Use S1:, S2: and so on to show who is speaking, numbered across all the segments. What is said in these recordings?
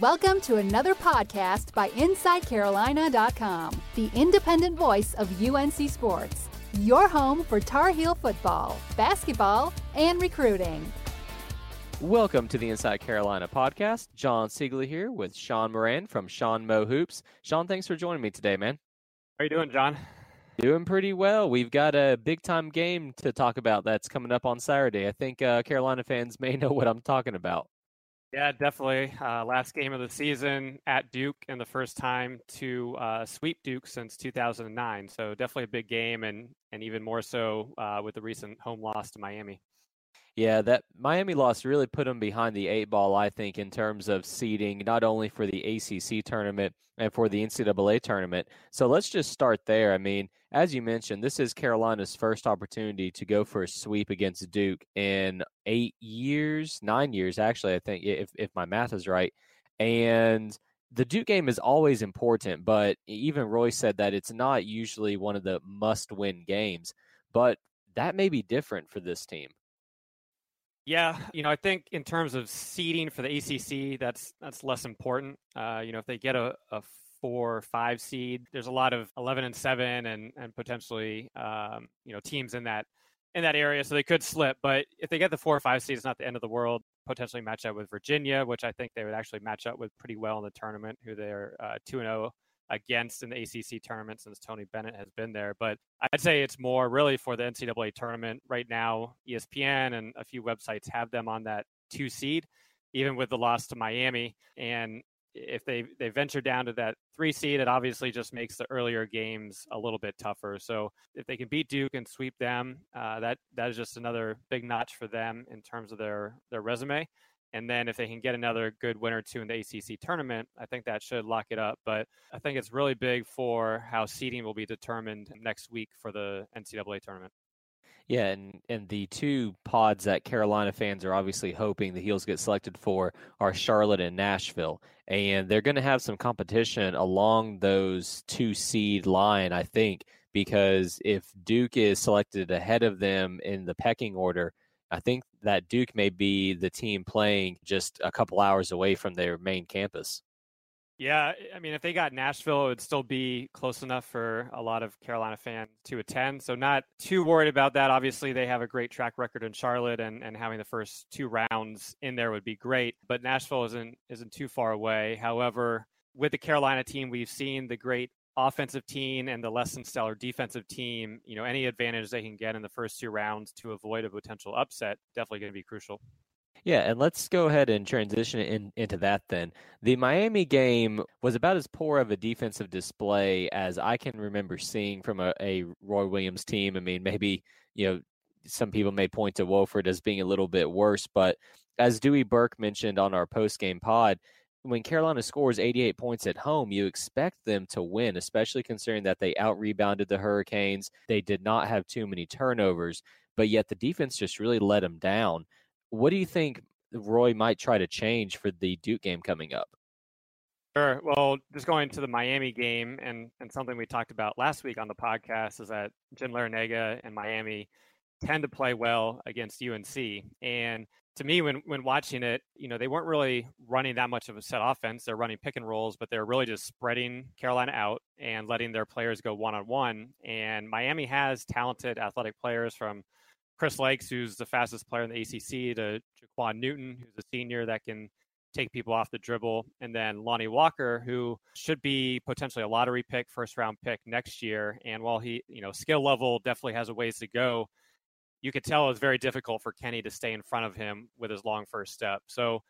S1: Welcome to another podcast by InsideCarolina.com, the independent voice of UNC Sports, your home for Tar Heel football, basketball, and recruiting.
S2: Welcome to the Inside Carolina podcast. John Siegley here with Sean Moran from Sean Mo Hoops. Sean, thanks for joining me today, man.
S3: How are you doing, John?
S2: Doing pretty well. We've got a big time game to talk about that's coming up on Saturday. I think uh, Carolina fans may know what I'm talking about.
S3: Yeah, definitely. Uh, last game of the season at Duke, and the first time to uh, sweep Duke since 2009. So definitely a big game, and and even more so uh, with the recent home loss to Miami.
S2: Yeah, that Miami loss really put them behind the eight ball, I think, in terms of seeding, not only for the ACC tournament and for the NCAA tournament. So let's just start there. I mean, as you mentioned, this is Carolina's first opportunity to go for a sweep against Duke in eight years, nine years, actually, I think, if, if my math is right. And the Duke game is always important, but even Roy said that it's not usually one of the must win games. But that may be different for this team.
S3: Yeah, you know, I think in terms of seeding for the ACC, that's that's less important. Uh, you know, if they get a, a four or five seed, there's a lot of eleven and seven, and and potentially um, you know teams in that in that area, so they could slip. But if they get the four or five seed, it's not the end of the world. Potentially match up with Virginia, which I think they would actually match up with pretty well in the tournament, who they're uh, two and zero oh against in the ACC tournament since Tony Bennett has been there. But I'd say it's more really for the NCAA tournament right now. ESPN and a few websites have them on that two seed, even with the loss to Miami. And if they they venture down to that three seed, it obviously just makes the earlier games a little bit tougher. So if they can beat Duke and sweep them, uh, that that is just another big notch for them in terms of their their resume. And then if they can get another good win or two in the ACC tournament, I think that should lock it up. But I think it's really big for how seeding will be determined next week for the NCAA tournament.
S2: Yeah, and, and the two pods that Carolina fans are obviously hoping the Heels get selected for are Charlotte and Nashville. And they're going to have some competition along those two seed line, I think, because if Duke is selected ahead of them in the pecking order, I think that Duke may be the team playing just a couple hours away from their main campus.
S3: Yeah, I mean, if they got Nashville, it would still be close enough for a lot of Carolina fans to attend. So, not too worried about that. Obviously, they have a great track record in Charlotte, and, and having the first two rounds in there would be great. But Nashville isn't isn't too far away. However, with the Carolina team, we've seen the great offensive team and the less than stellar defensive team, you know, any advantage they can get in the first two rounds to avoid a potential upset definitely going to be crucial.
S2: Yeah, and let's go ahead and transition in, into that then. The Miami game was about as poor of a defensive display as I can remember seeing from a, a Roy Williams team. I mean, maybe, you know, some people may point to Wofford as being a little bit worse, but as Dewey Burke mentioned on our post game pod, when Carolina scores 88 points at home, you expect them to win, especially considering that they out rebounded the Hurricanes. They did not have too many turnovers, but yet the defense just really let them down. What do you think Roy might try to change for the Duke game coming up?
S3: Sure. Well, just going to the Miami game and, and something we talked about last week on the podcast is that Jim Larrañaga and Miami tend to play well against UNC. And to me, when when watching it, you know, they weren't really running that much of a set offense. They're running pick and rolls, but they're really just spreading Carolina out and letting their players go one on one. And Miami has talented athletic players from Chris Lykes, who's the fastest player in the ACC, to Ja'Quan Newton, who's a senior that can take people off the dribble, and then Lonnie Walker, who should be potentially a lottery pick, first round pick next year. And while he, you know, skill level definitely has a ways to go you could tell it was very difficult for Kenny to stay in front of him with his long first step. So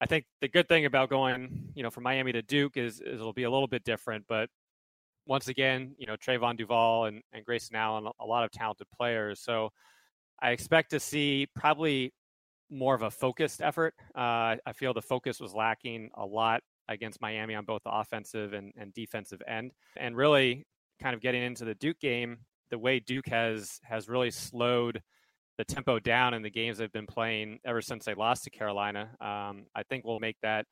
S3: I think the good thing about going, you know, from Miami to Duke is, is it'll be a little bit different. But once again, you know, Trevon Duval and, and Grayson Allen, a lot of talented players. So I expect to see probably more of a focused effort. Uh, I feel the focus was lacking a lot against Miami on both the offensive and, and defensive end. And really kind of getting into the Duke game, the way Duke has has really slowed the tempo down in the games they've been playing ever since they lost to Carolina. Um, I think will make that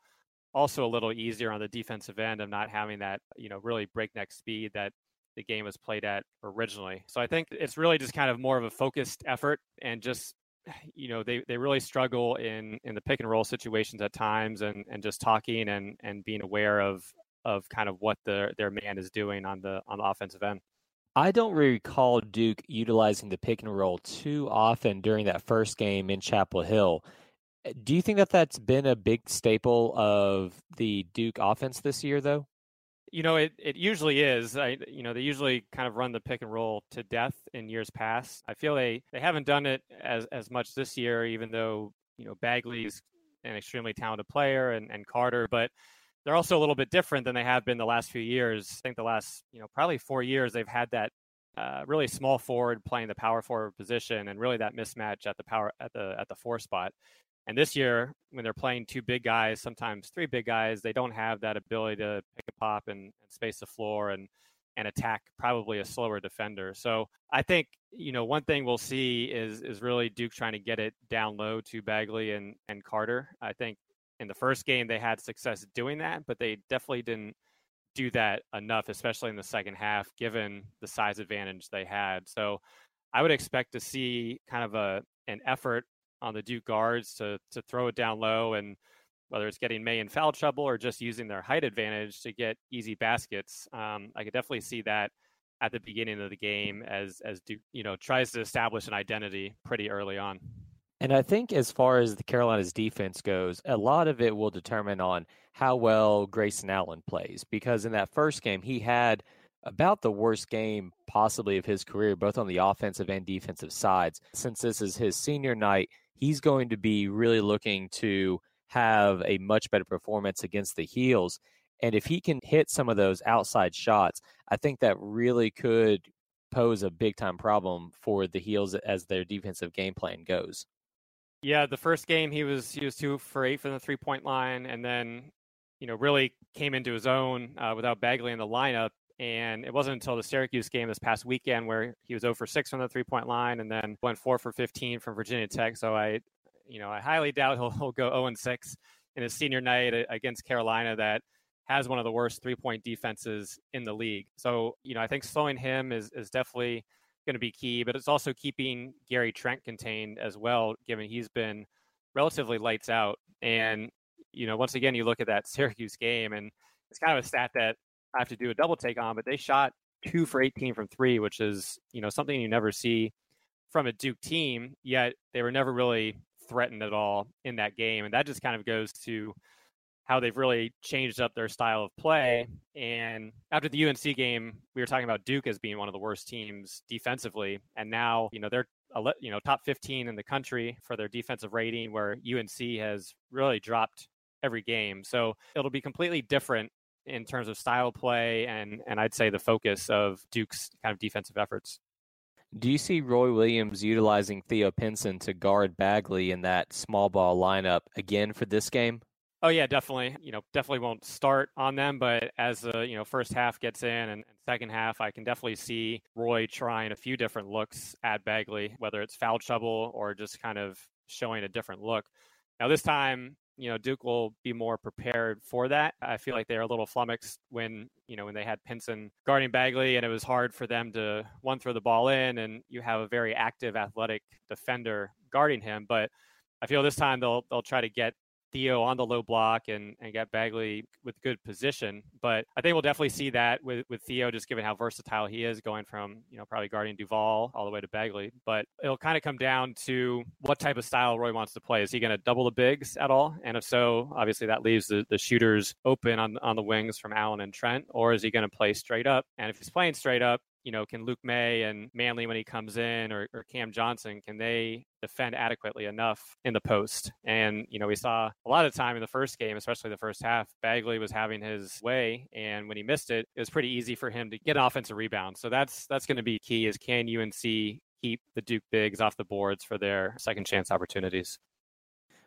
S3: also a little easier on the defensive end of not having that, you know, really breakneck speed that the game was played at originally. So I think it's really just kind of more of a focused effort and just you know they, they really struggle in in the pick and roll situations at times and and just talking and and being aware of of kind of what their their man is doing on the on the offensive end.
S2: I don't recall Duke utilizing the pick and roll too often during that first game in Chapel Hill. Eh, do you think that that's been a big staple of the Duke offense this year, though?
S3: You know, it, it usually is. I, you know, they usually kind of run the pick and roll to death in years past. I feel they, they haven't done it as, as much this year, even though, you know, Bagley's an extremely talented player and, and Carter, but they're also a little bit different than they have been the last few years. I think the last, you know, probably four years they've had that uh, really small forward playing the power forward position, and really that mismatch at the power at the at the four spot. And this year, when they're playing two big guys, sometimes three big guys, they don't have that ability to pick a pop and, and space the floor and and attack probably a slower defender. So I think you know one thing we'll see is is really Duke trying to get it down low to Bagley and and Carter. I think in the first game they had success doing that, but they definitely didn't do that enough, especially in the second half, given the size advantage they had. So I would expect to see kind of a an effort on the Duke guards to to throw it down low and whether it's getting Maye in foul trouble or just using their height advantage to get easy baskets. Um, I could definitely see that at the beginning of the game as as Duke you know tries to establish an identity pretty early on.
S2: And I think as far as the Carolina's defense goes, a lot of it will determine on how well Grayson Allen plays. Because in that first game, he had about the worst game possibly of his career, both on the offensive and defensive sides. Since this is his senior night, he's going to be really looking to have a much better performance against the heels. And if he can hit some of those outside shots, I think that really could pose a big time problem for the heels as their defensive game plan goes.
S3: Yeah, the first game he was he was two for eight from the three point line, and then you know really came into his own uh, without Bagley in the lineup. And it wasn't until the Syracuse game this past weekend where he was 0 for 6 from the three point line and then went 4 for 15 from Virginia Tech. So I, you know, I highly doubt he'll, he'll go 0 and 6 in his senior night against Carolina that has one of the worst three point defenses in the league. So, you know, I think slowing him is, is definitely going to be key, but it's also keeping Gary Trent contained as well, given he's been relatively lights out. And, you know, once again, you look at that Syracuse game, and it's kind of a stat that I have to do a double take on, but they shot two for 18 from three, which is, you know, something you never see from a Duke team, yet they were never really threatened at all in that game. And that just kind of goes to how they've really changed up their style of play. And after the UNC game, we were talking about Duke as being one of the worst teams defensively, and now you know they're you know top 15 in the country for their defensive rating, where UNC has really dropped every game. So it'll be completely different in terms of style play and and I'd say the focus of Duke's kind of defensive efforts.
S2: Do you see Roy Williams utilizing Theo Pinson to guard Bagley in that small ball lineup again for this game?
S3: Oh yeah, definitely. You know, definitely won't start on them, but as the you know first half gets in and, and, second half, I can definitely see Roy trying a few different looks at Bagley, whether it's foul trouble or just kind of showing a different look. Now this time, you know, Duke will be more prepared for that. I feel like they're a little flummoxed when you know when they had Pinson guarding Bagley, and it was hard for them to one throw the ball in, and you have a very active, athletic defender guarding him, but. I feel this time they'll they'll try to get Theo on the low block and, and get Bagley with good position. But I think we'll definitely see that with, with Theo, just given how versatile he is, going from, you know, probably guarding Duval all the way to Bagley. But it'll kind of come down to what type of style Roy wants to play. Is he going to double the bigs at all? And if so, obviously that leaves the, the shooters open on, on the wings from Allen and Trent. Or is he going to play straight up? And if he's playing straight up, you know, can Luke Maye and Manley when he comes in or, or Cam Johnson, can they defend adequately enough in the post? And, you know, we saw a lot of time in the first game, especially the first half, Bagley was having his way. And when he missed it, it was pretty easy for him to get an offensive rebound. So that's that's going to be key is can UNC keep the Duke bigs off the boards for their second chance opportunities?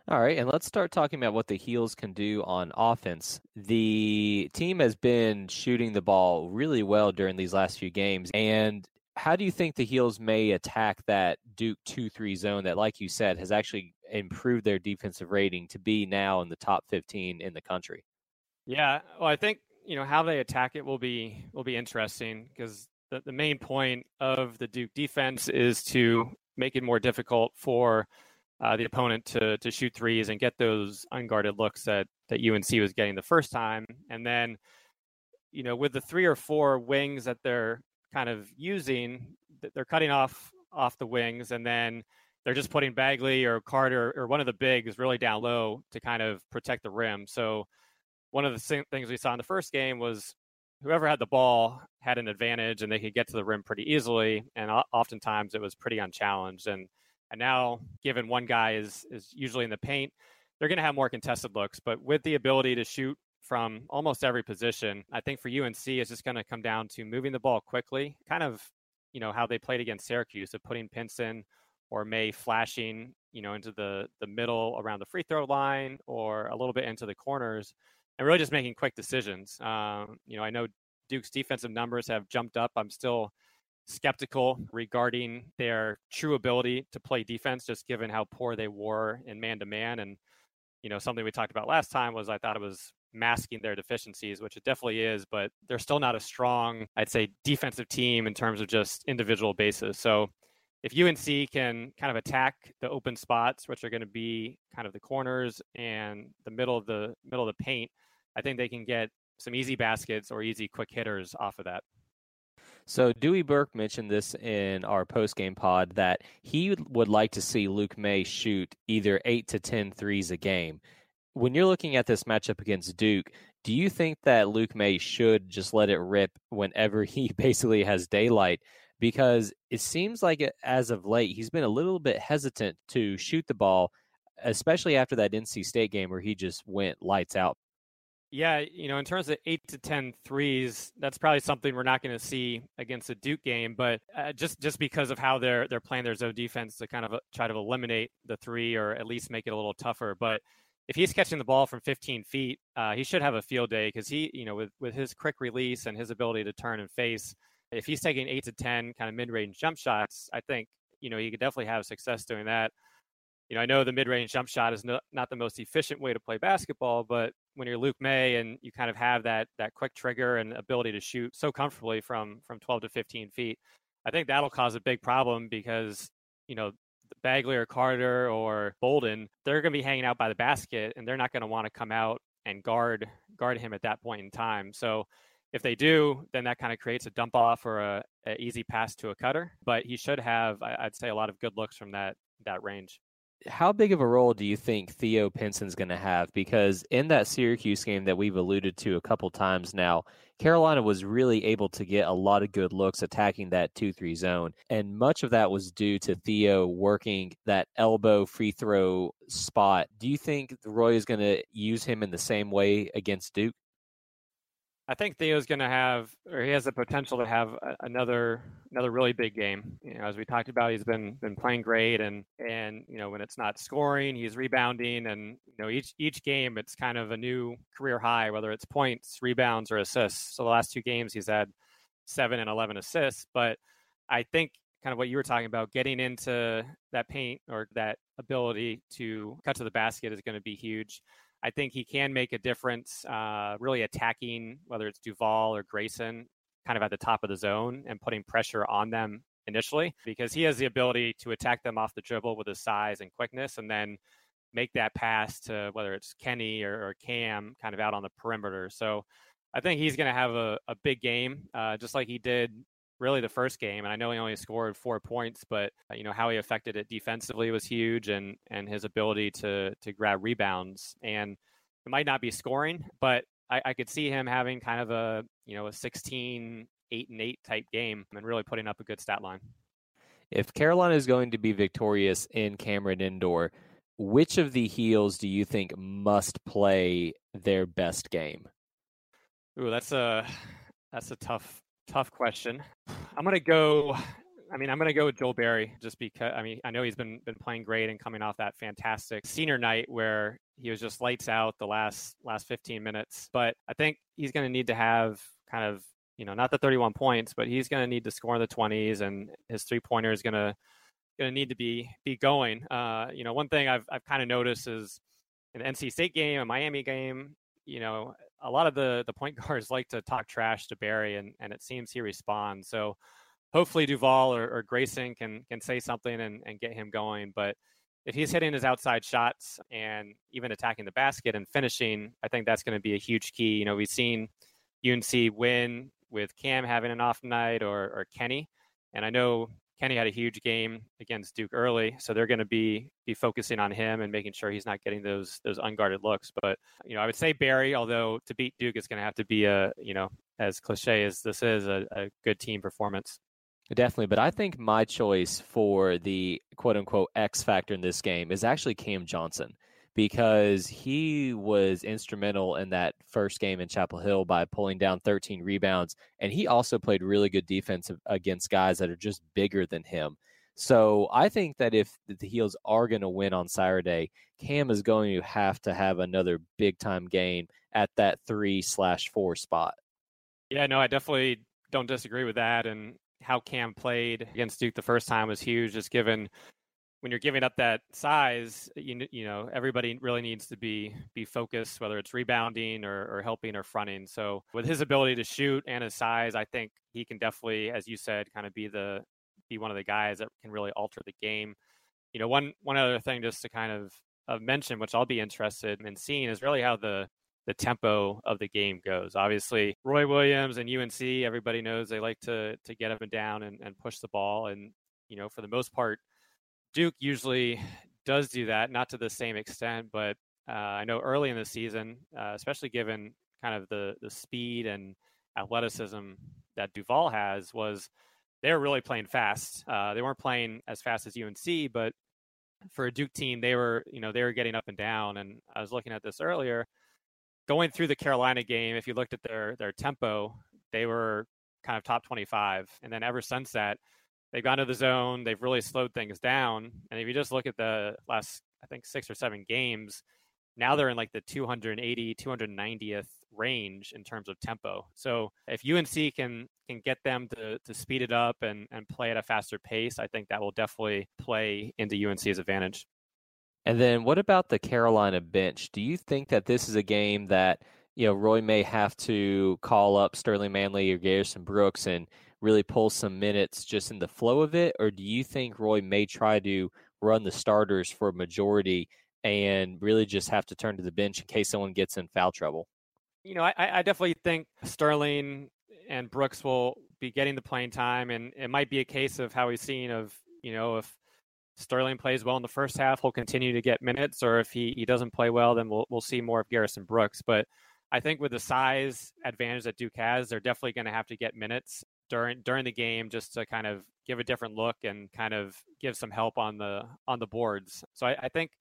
S2: All right, and let's start talking about what the Heels can do on offense. The team has been shooting the ball really well during these last few games. And how do you think the Heels may attack that Duke 2 3 zone that, like you said, has actually improved their defensive rating to be now in the top 15 in the country?
S3: Yeah, well, I think you know how they attack it will be will be interesting because the, the main point of the Duke defense is to make it more difficult for uh, the opponent to to shoot threes and get those unguarded looks that that UNC was getting the first time. And then, you know, with the three or four wings that they're kind of using, they're cutting off off the wings, and then they're just putting Bagley or Carter or one of the bigs really down low to kind of protect the rim. So one of the things we saw in the first game was whoever had the ball had an advantage and they could get to the rim pretty easily. And oftentimes it was pretty unchallenged. And and now, given one guy is is usually in the paint, they're going to have more contested looks. But with the ability to shoot from almost every position, I think for UNC it's just going to come down to moving the ball quickly, kind of you know how they played against Syracuse of putting Pinson or Maye flashing you know into the the middle around the free throw line or a little bit into the corners and really just making quick decisions. Um, you know, I know Duke's defensive numbers have jumped up. I'm still skeptical regarding their true ability to play defense, just given how poor they were in man to man. And, you know, something we talked about last time was I thought it was masking their deficiencies, which it definitely is, but they're still not a strong, I'd say, defensive team in terms of just individual basis. So if UNC can kind of attack the open spots, which are going to be kind of the corners and the middle of the middle of the paint, I think they can get some easy baskets or easy quick hitters off of that.
S2: So Dewey Burke mentioned this in our post-game pod that he would like to see Luke Maye shoot either 8 to 10 threes a game. When you're looking at this matchup against Duke, do you think that Luke Maye should just let it rip whenever he basically has daylight? Because it seems like as of late, he's been a little bit hesitant to shoot the ball, especially after that NC State game where he just went lights out.
S3: Yeah, you know, in terms of eight to 10 threes, that's probably something we're not going to see against the Duke game. But uh, just just because of how they're they're playing their zone defense to kind of uh, try to eliminate the three or at least make it a little tougher. But if he's catching the ball from 15 feet, uh, he should have a field day because he, you know, with with his quick release and his ability to turn and face, if he's taking eight to 10 kind of mid range jump shots, I think you know he could definitely have success doing that you know, I know the mid-range jump shot is no, not the most efficient way to play basketball, but when you're Luke Maye and you kind of have that that quick trigger and ability to shoot so comfortably from from 12 to 15 feet, I think that'll cause a big problem because you know Bagley or Carter or Bolden, they're going to be hanging out by the basket and they're not going to want to come out and guard guard him at that point in time. So if they do, then that kind of creates a dump off or a, a easy pass to a cutter. But he should have, I'd say, a lot of good looks from that that range
S2: how big of a role do you think Theo Pinson's going to have? Because in that Syracuse game that we've alluded to a couple times now, Carolina was really able to get a lot of good looks attacking that 2 3 zone. And much of that was due to Theo working that elbow free throw spot. Do you think Roy is going to use him in the same way against Duke?
S3: I think Theo's going to have, or he has the potential to have another another really big game. You know, as we talked about, he's been been playing great, and and you know when it's not scoring, he's rebounding, and you know each each game it's kind of a new career high, whether it's points, rebounds, or assists. So the last two games he's had seven and eleven assists, but I think kind of what you were talking about, getting into that paint or that ability to cut to the basket is going to be huge. I think he can make a difference, uh, really attacking whether it's Duval or Grayson, kind of at the top of the zone and putting pressure on them initially, because he has the ability to attack them off the dribble with his size and quickness, and then make that pass to whether it's Kenny or, or Cam, kind of out on the perimeter. So I think he's going to have a, a big game, uh, just like he did really the first game. And I know he only scored four points, but uh, you know how he affected it defensively was huge, and and his ability to to grab rebounds. And it might not be scoring, but I, I could see him having kind of a you know a 16, eight and eight type game, and really putting up a good stat line.
S2: If Carolina is going to be victorious in Cameron Indoor, which of the heels do you think must play their best game?
S3: Ooh, that's a that's a tough Tough question. I'm gonna go. I mean, I'm gonna go with Joel Berry just because. I mean, I know he's been been playing great and coming off that fantastic senior night where he was just lights out the last last 15 minutes. But I think he's gonna need to have kind of you know not the 31 points, but he's gonna need to score in the 20s, and his three pointer is gonna gonna need to be be going. Uh, you know, one thing I've I've kind of noticed is in the NC State game, a Miami game, you know, a lot of the the point guards like to talk trash to Berry, and and it seems he responds. So hopefully Duval or, or Grayson can can say something and, and get him going. But if he's hitting his outside shots and even attacking the basket and finishing, I think that's going to be a huge key. You know, we've seen UNC win with Cam having an off night or, or Kenny. And I know Kenny had a huge game against Duke early, so they're going to be be focusing on him and making sure he's not getting those those unguarded looks. But you know, I would say Berry, although to beat Duke is going to have to be a you know as cliche as this is a, a good team performance.
S2: Definitely, but I think my choice for the quote unquote X factor in this game is actually Cam Johnson because he was instrumental in that first game in Chapel Hill by pulling down 13 rebounds. And he also played really good defense against guys that are just bigger than him. So I think that if the Heels are going to win on Saturday, Cam is going to have to have another big time game at that three slash four spot.
S3: Yeah, no, I definitely don't disagree with that. And how Cam played against Duke the first time was huge, just given when you're giving up that size, you you know everybody really needs to be be focused, whether it's rebounding or, or helping or fronting. So with his ability to shoot and his size, I think he can definitely, as you said, kind of be the be one of the guys that can really alter the game. You know, one one other thing just to kind of, of mention, which I'll be interested in seeing, is really how the the tempo of the game goes. Obviously, Roy Williams and UNC, everybody knows they like to to get up and down and, and push the ball, and you know, for the most part Duke usually does do that, not to the same extent, but uh, I know early in the season, uh, especially given kind of the the speed and athleticism that Duval has, was they were really playing fast. Uh, they weren't playing as fast as UNC, but for a Duke team, they were you know they were getting up and down. And I was looking at this earlier, going through the Carolina game. If you looked at their their tempo, they were kind of top 25, and then ever since that they've gone to the zone. They've really slowed things down. And if you just look at the last, I think, six or seven games, now they're in like the 280, 290th range in terms of tempo. So if UNC can can get them to to speed it up and and play at a faster pace, I think that will definitely play into UNC's advantage.
S2: And then what about the Carolina bench? Do you think that this is a game that you know Roy may have to call up Sterling Manley or Garrison Brooks and really pull some minutes just in the flow of it, or do you think Roy may try to run the starters for a majority and really just have to turn to the bench in case someone gets in foul trouble?
S3: You know, I, I definitely think Sterling and Brooks will be getting the playing time, and it might be a case of how we've seen of you know if Sterling plays well in the first half, he'll continue to get minutes, or if he, he doesn't play well, then we'll we'll see more of Garrison Brooks. But I think with the size advantage that Duke has, they're definitely going to have to get minutes during during the game just to kind of give a different look and kind of give some help on the on the boards. So I, I think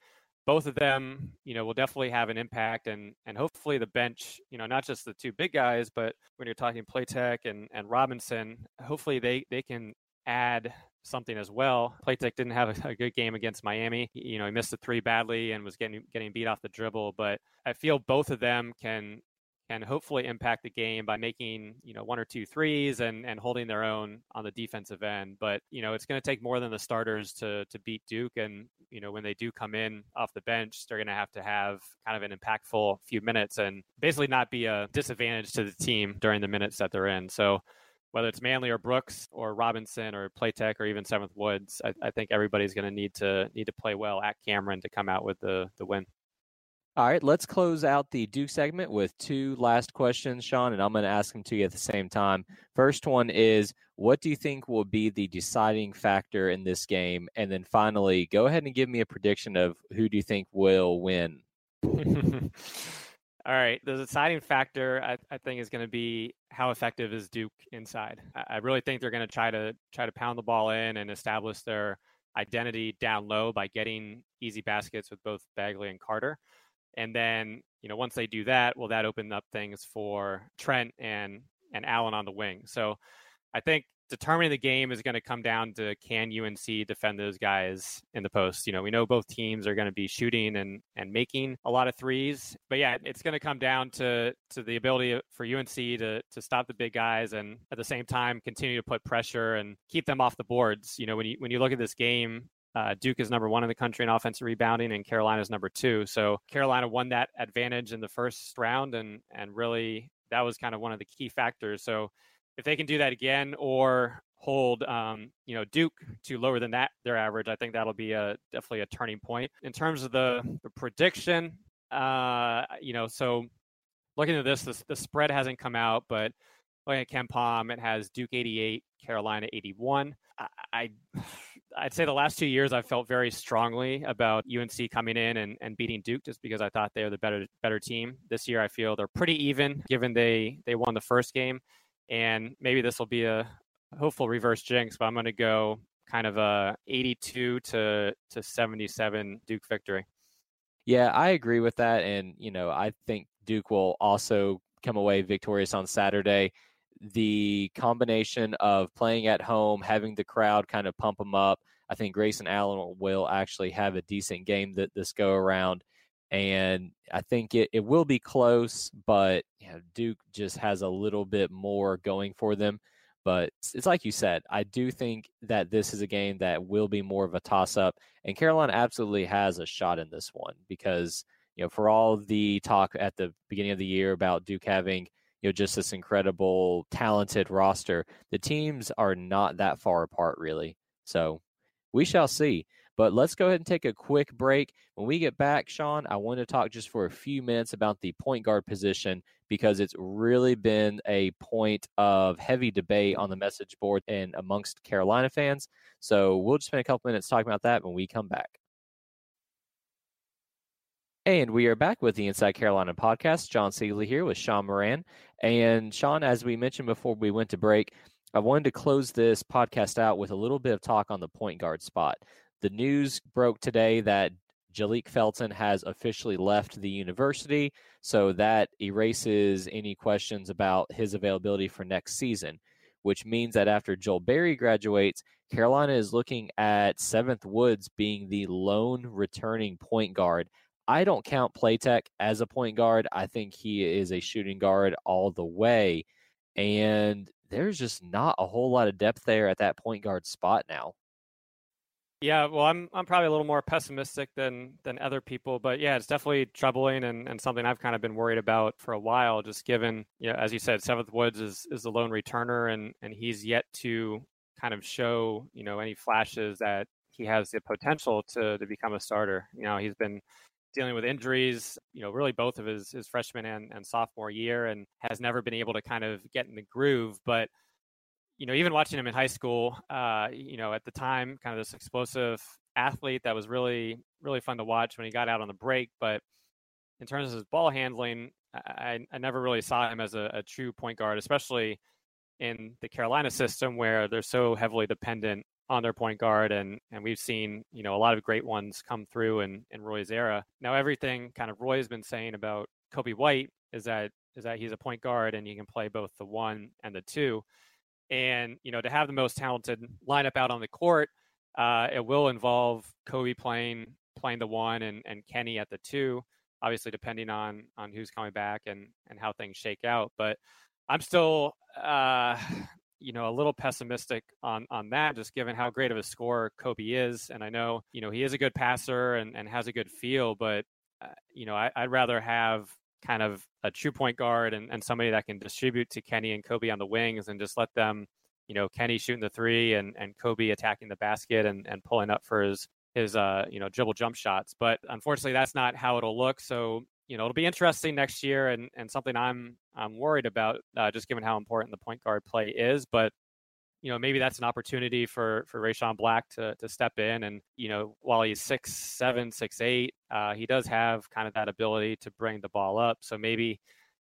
S3: both of them, you know, will definitely have an impact and and hopefully the bench, you know, not just the two big guys, but when you're talking Platek and and Robinson, hopefully they they can add something as well. Platek didn't have a, a, good game against Miami. You know, he missed the three badly and was getting getting beat off the dribble. But I feel both of them can can hopefully impact the game by making you know one or two threes and and holding their own on the defensive end. But you know it's going to take more than the starters to to beat duke. And you know when they do come in off the bench they're going to have to have kind of an impactful few minutes and basically not be a disadvantage to the team during the minutes that they're in. So whether it's Manley or Brooks or Robinson or Platek or even Seventh Woods, I, I think everybody's going to need to need to play well at Cameron to come out with the the win.
S2: All right, let's close out the Duke segment with two last questions, Sean, and I'm going to ask them to you at the same time. First one is what do you think will be the deciding factor in this game? And then finally, go ahead and give me a prediction of who do you think will win?
S3: All right, the deciding factor I, I think is going to be how effective is Duke inside. I, I really think they're going to try to try to pound the ball in and establish their identity down low by getting easy baskets with both Bagley and Carter. And then, you know, once they do that, will that open up things for Trent and and Allen on the wing? So I think determining the game is going to come down to can UNC defend those guys in the post. You know, we know both teams are going to be shooting and and making a lot of threes, but yeah, it's going to come down to to the ability for UNC to to stop the big guys and at the same time continue to put pressure and keep them off the boards. You know, when you when you look at this game, uh, Duke is number one in the country in offensive rebounding, and Carolina is number two. So Carolina won that advantage in the first round, and and really that was kind of one of the key factors. So if they can do that again, or hold um, you know Duke to lower than that their average, I think that'll be a definitely a turning point in terms of the, the prediction. Uh, you know, so looking at this, the, the spread hasn't come out, but looking at KenPom, it has Duke 88, Carolina 81. I, I I'd say the last two years I've felt very strongly about UNC coming in and, and beating Duke just because I thought they were the better better team. This year I feel they're pretty even given they they won the first game. And maybe this will be a hopeful reverse jinx, but I'm gonna go kind of a 82 to to 77 Duke victory.
S2: Yeah, I agree with that. And, you know, I think Duke will also come away victorious on Saturday the combination of playing at home, having the crowd kind of pump them up. I think Grayson Allen will actually have a decent game that this go around. And I think it, it will be close, but you know, Duke just has a little bit more going for them. But it's, it's like you said, I do think that this is a game that will be more of a toss up. And Carolina absolutely has a shot in this one because, you know, for all the talk at the beginning of the year about Duke having you know just this incredible talented roster. The teams are not that far apart really. So we shall see. But let's go ahead and take a quick break. When we get back sean i want to talk just for a few minutes about the point guard position because it's really been a point of heavy debate on the message board and amongst carolina fans. So we'll just spend a couple minutes talking about that when we come back and we are back with the Inside Carolina podcast. John Siegley here with Sean Moran. And Sean, as we mentioned before we went to break, I wanted to close this podcast out with a little bit of talk on the point guard spot. The news broke today that Jalek Felton has officially left the university, so that erases any questions about his availability for next season, which means that after Joel Berry graduates, Carolina is looking at Seventh Woods being the lone returning point guard I don't count Platek as a point guard. I think he is a shooting guard all the way. And there's just not a whole lot of depth there at that point guard spot now.
S3: Yeah, well, I'm I'm probably a little more pessimistic than than other people, but yeah, it's definitely troubling and, and something I've kind of been worried about for a while. Just given, yeah, as you said, Seventh Woods is is the lone returner, and and he's yet to kind of show you know any flashes that he has the potential to to become a starter. You know, he's been dealing with injuries, you know, really both of his, his freshman and, and sophomore year and has never been able to kind of get in the groove. But, you know, even watching him in high school, uh, you know, at the time, kind of this explosive athlete that was really, really fun to watch when he got out on the break. But in terms of his ball handling, I, I never really saw him as a, a true point guard, especially in the Carolina system where they're so heavily dependent on their point guard and and we've seen you know a lot of great ones come through in in Roy's era. Now everything kind of Roy's been saying about Coby White is that is that he's a point guard and he can play both the one and the two. And you know to have the most talented lineup out on the court, uh, it will involve Coby playing playing the one and and Kenny at the two. Obviously, depending on on who's coming back and and how things shake out, but I'm still uh, you know, a little pessimistic on on that, just given how great of a scorer Coby is. And I know, you know, he is a good passer and, and has a good feel, but uh, you know, I, would rather have kind of a true point guard and, and somebody that can distribute to Kenny and Coby on the wings and just let them, you know, Kenny shooting the three and, and Coby attacking the basket and, and pulling up for his his uh you know dribble jump shots. But unfortunately that's not how it'll look. So you know, it'll be interesting next year and, and something I'm I'm worried about, uh, just given how important the point guard play is. But you know, maybe that's an opportunity for for Rechon Black to to step in. And you know, while he's six seven, six eight, uh, he does have kind of that ability to bring the ball up. So maybe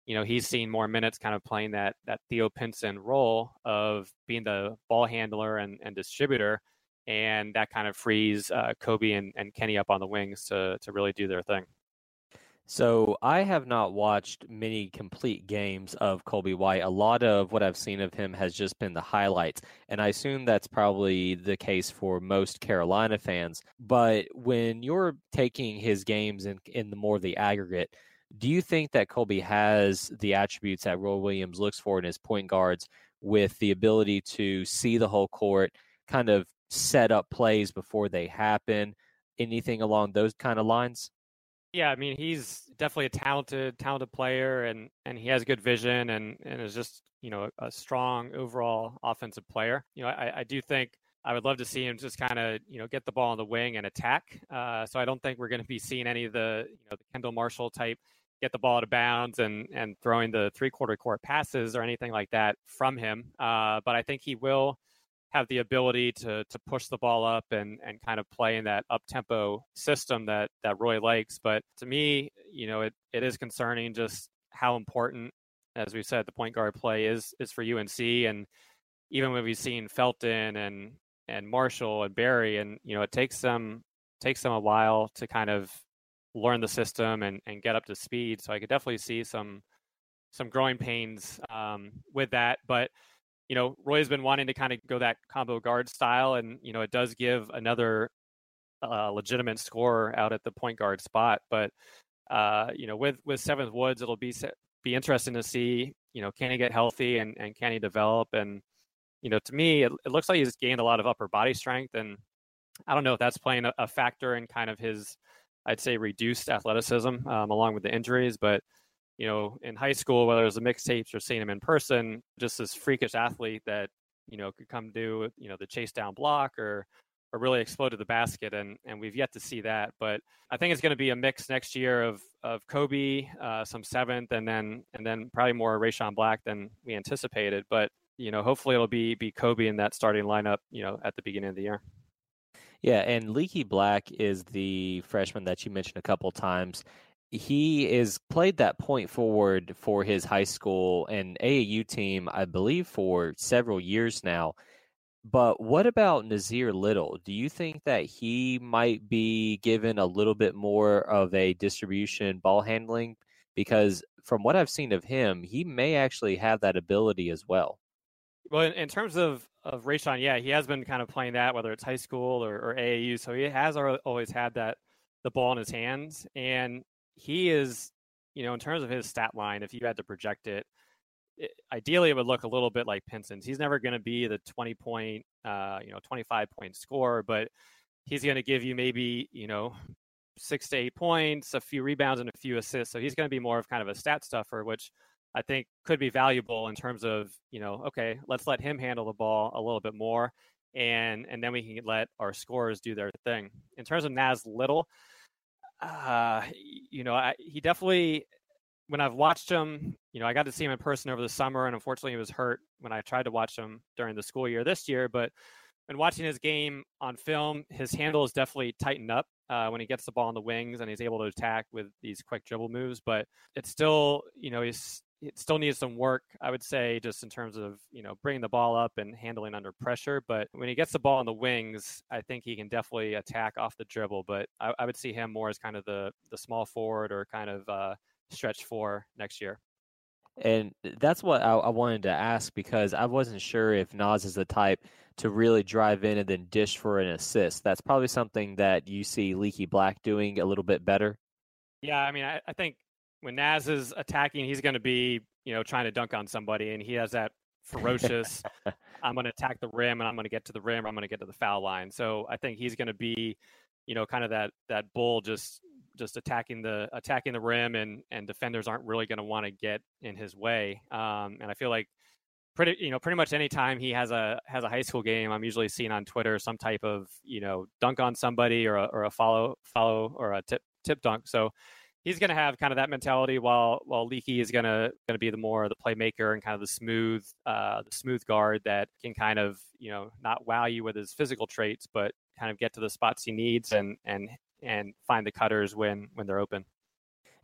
S3: you know he's seen more minutes, kind of playing that that Theo Pinson role of being the ball handler and, and distributor. And that kind of frees uh, Coby and, and Kenny up on the wings to to really do their thing.
S2: So I have not watched many complete games of Colby White. A lot of what I've seen of him has just been the highlights, and I assume that's probably the case for most Carolina fans. But when you're taking his games in in the more the aggregate, do you think that Colby has the attributes that Roy Williams looks for in his point guards, with the ability to see the whole court, kind of set up plays before they happen? Anything along those kind of lines?
S3: Yeah, I mean, he's definitely a talented, talented player, and and he has good vision, and and is just you know a, strong overall offensive player. You know, I, I do think I would love to see him just kind of you know get the ball on the wing and attack. Uh, so I don't think we're going to be seeing any of the you know the Kendall Marshall type get the ball out of bounds and and throwing the three quarter court passes or anything like that from him. Uh, but I think he will have the ability to to push the ball up and and kind of play in that up tempo system that that Roy likes. But to me, you know, it, it is concerning just how important, as we said, the point guard play is is for UNC. And even when we've seen Felton and and Marshall and Berry, and you know, it takes them takes them a while to kind of learn the system and and get up to speed. So I could definitely see some some growing pains um, with that, but you know, Roy's been wanting to kind of go that combo guard style, and you know, it does give another uh, legitimate scorer out at the point guard spot. But uh, you know, with with Seventh Woods, it'll be be interesting to see. You know, can he get healthy and and can he develop? And you know, to me, it, it looks like he's gained a lot of upper body strength, and I don't know if that's playing a, a factor in kind of his, I'd say, reduced athleticism um, along with the injuries, but you know, in high school, whether it was the mixtapes or seeing him in person, just this freakish athlete that, you know, could come do, you know, the chase down block or, or really explode to the basket. And, and we've yet to see that. But I think it's going to be a mix next year of, of Coby, uh, some seventh, and then, and then probably more Rechon Black than we anticipated. But, you know, hopefully it'll be, be Coby in that starting lineup, you know, at the beginning of the year.
S2: Yeah, and Leaky Black is the freshman that you mentioned a couple times he is played that point forward for his high school and AAU team, I believe, for several years now. But what about Nassir Little? Do you think that he might be given a little bit more of a distribution ball handling? Because from what I've seen of him, he may actually have that ability as well.
S3: Well, in, in terms of of Rechon, yeah, he has been kind of playing that, whether it's high school or, or AAU. So he has always had that the ball in his hands, and he is, you know, in terms of his stat line, if you had to project it, it ideally it would look a little bit like Pinson's. He's never going to be the 20 point, uh, you know, 25 point scorer, but he's going to give you maybe, you know, six to eight points, a few rebounds, and a few assists. So he's going to be more of kind of a stat stuffer, which I think could be valuable in terms of, you know, okay, let's let him handle the ball a little bit more. And and then we can let our scorers do their thing. In terms of Nas Little, uh, you know, I, he definitely, when I've watched him, you know, I got to see him in person over the summer, and unfortunately, he was hurt when I tried to watch him during the school year this year. But when watching his game on film, his handle is definitely tightened up uh, when he gets the ball on the wings and he's able to attack with these quick dribble moves. But it's still, you know, he's it still needs some work, I would say, just in terms of you know bringing the ball up and handling under pressure. But when he gets the ball on the wings, I think he can definitely attack off the dribble. But I, I would see him more as kind of the the small forward or kind of uh, stretch four next year.
S2: And that's what I, I, wanted to ask because I wasn't sure if Nas is the type to really drive in and then dish for an assist. That's probably something that you see Leaky Black doing a little bit better.
S3: Yeah, I mean, I, I think when Nas is attacking, he's going to be, you know, trying to dunk on somebody, and he has that ferocious. I'm going to attack the rim, and I'm going to get to the rim. I'm going to get to the foul line. So I think he's going to be, you know, kind of that that bull just just attacking the attacking the rim, and and defenders aren't really going to want to get in his way. Um, and I feel like pretty you know pretty much anytime he has a has a high school game i'm usually seeing on twitter some type of you know dunk on somebody or a, or a follow follow or a tip tip dunk so he's going to have kind of that mentality while while Leaky is going to going to be the more the playmaker and kind of the smooth uh, the smooth guard that can kind of you know not wow you with his physical traits but kind of get to the spots he needs and and and find the cutters when when they're open.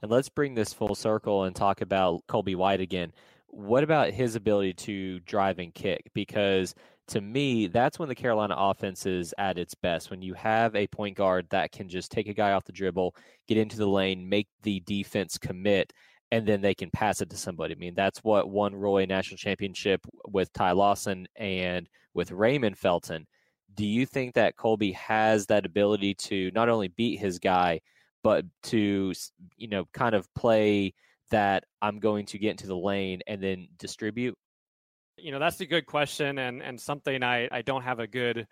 S2: And let's bring this full circle and talk about Colby White again. What about his ability to drive and kick? Because to me, that's when the Carolina offense is at its best. When you have a point guard that can just take a guy off the dribble, get into the lane, make the defense commit, and then they can pass it to somebody. I mean, that's what won Roy national championship with Ty Lawson and with Raymond Felton. Do you think that Colby has that ability to not only beat his guy, but to you know kind of play that I'm going to get into the lane and then distribute?
S3: You know, that's a good question and, and something I, I don't have a good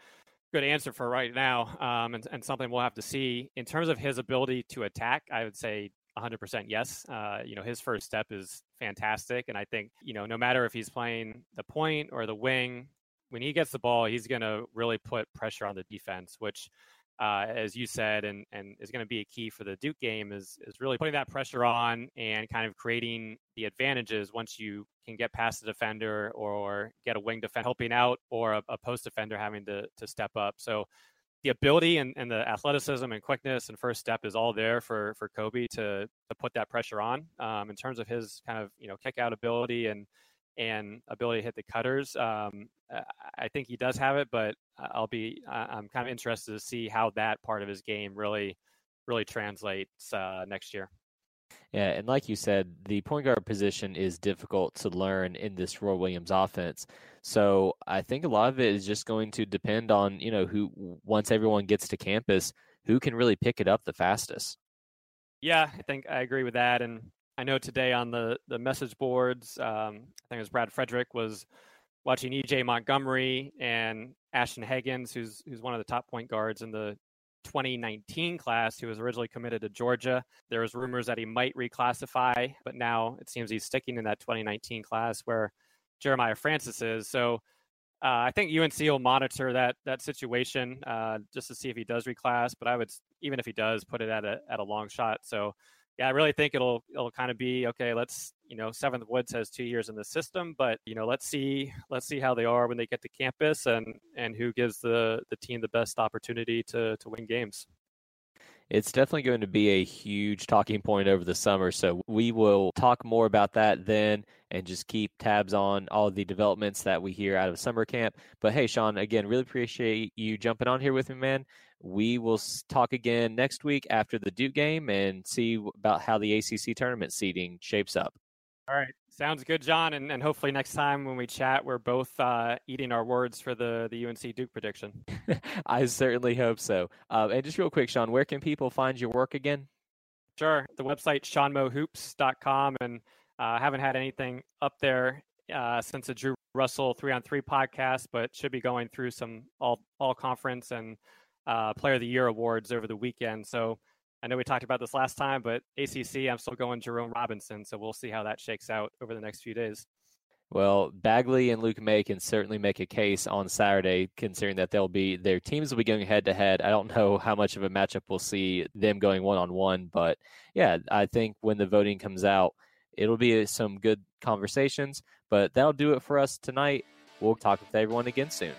S3: good answer for right now, um, and, and something we'll have to see. In terms of his ability to attack, I would say 100% yes. Uh, you know, his first step is fantastic. And I think, you know, no matter if he's playing the point or the wing, when he gets the ball, he's going to really put pressure on the defense, which, uh, as you said, and, and is going to be a key for the Duke game is, is really putting that pressure on and kind of creating the advantages once you can get past the defender or get a wing defender helping out or a, a post defender having to, to step up. So the ability and, and the athleticism and quickness and first step is all there for for Coby to to put that pressure on. Um, in terms of his kind of you know kick out ability and and ability to hit the cutters, um, I think he does have it. But I'll be I'm kind of interested to see how that part of his game really really translates uh, next year.
S2: Yeah, and like you said, the point guard position is difficult to learn in this Roy Williams offense. So I think a lot of it is just going to depend on, you know, who once everyone gets to campus, who can really pick it up the fastest.
S3: Yeah, I think I agree with that. And I know today on the the message boards, um, I think it was Brad Frederick was watching EJ Montgomery and Ashton Hagans, who's who's one of the top point guards in the 2019 class who was originally committed to Georgia. There was rumors that he might reclassify, but now it seems he's sticking in that 2019 class where Jeremiah Francis is. So uh, I think UNC will monitor that that situation uh, just to see if he does reclass. But I would, even if he does, put it at a at a long shot. So yeah, I really think it'll it'll kind of be okay. Let's you know, Seventh Woods has two years in the system, but you know, let's see let's see how they are when they get to campus and and who gives the the team the best opportunity to to win games.
S2: It's definitely going to be a huge talking point over the summer. So we will talk more about that then and just keep tabs on all the developments that we hear out of summer camp. But hey, Sean, again, really appreciate you jumping on here with me, man. We will talk again next week after the Duke game and see about how the ACC tournament seeding shapes up.
S3: All right. Sounds good, John. And, and hopefully next time when we chat, we're both uh, eating our words for the, the UNC Duke prediction.
S2: I certainly hope so. Uh, and just real quick, Sean, where can people find your work again?
S3: Sure. The website, seanmohoops.com. And I uh, haven't had anything up there uh, since the Drew Russell three on three podcast, but should be going through some all all conference and uh, Player of the Year awards over the weekend. So I know we talked about this last time, but ACC, I'm still going Jerome Robinson. So we'll see how that shakes out over the next few days.
S2: Well, Bagley and Luke Maye can certainly make a case on Saturday, considering that they'll be their teams will be going head to head. I don't know how much of a matchup we'll see them going one on one, but yeah, I think when the voting comes out, it'll be some good conversations. But that'll do it for us tonight. We'll talk with everyone again soon.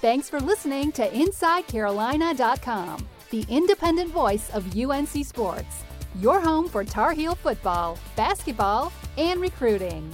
S1: Thanks for listening to InsideCarolina.com, the independent voice of UNC Sports, your home for Tar Heel football, basketball, and recruiting.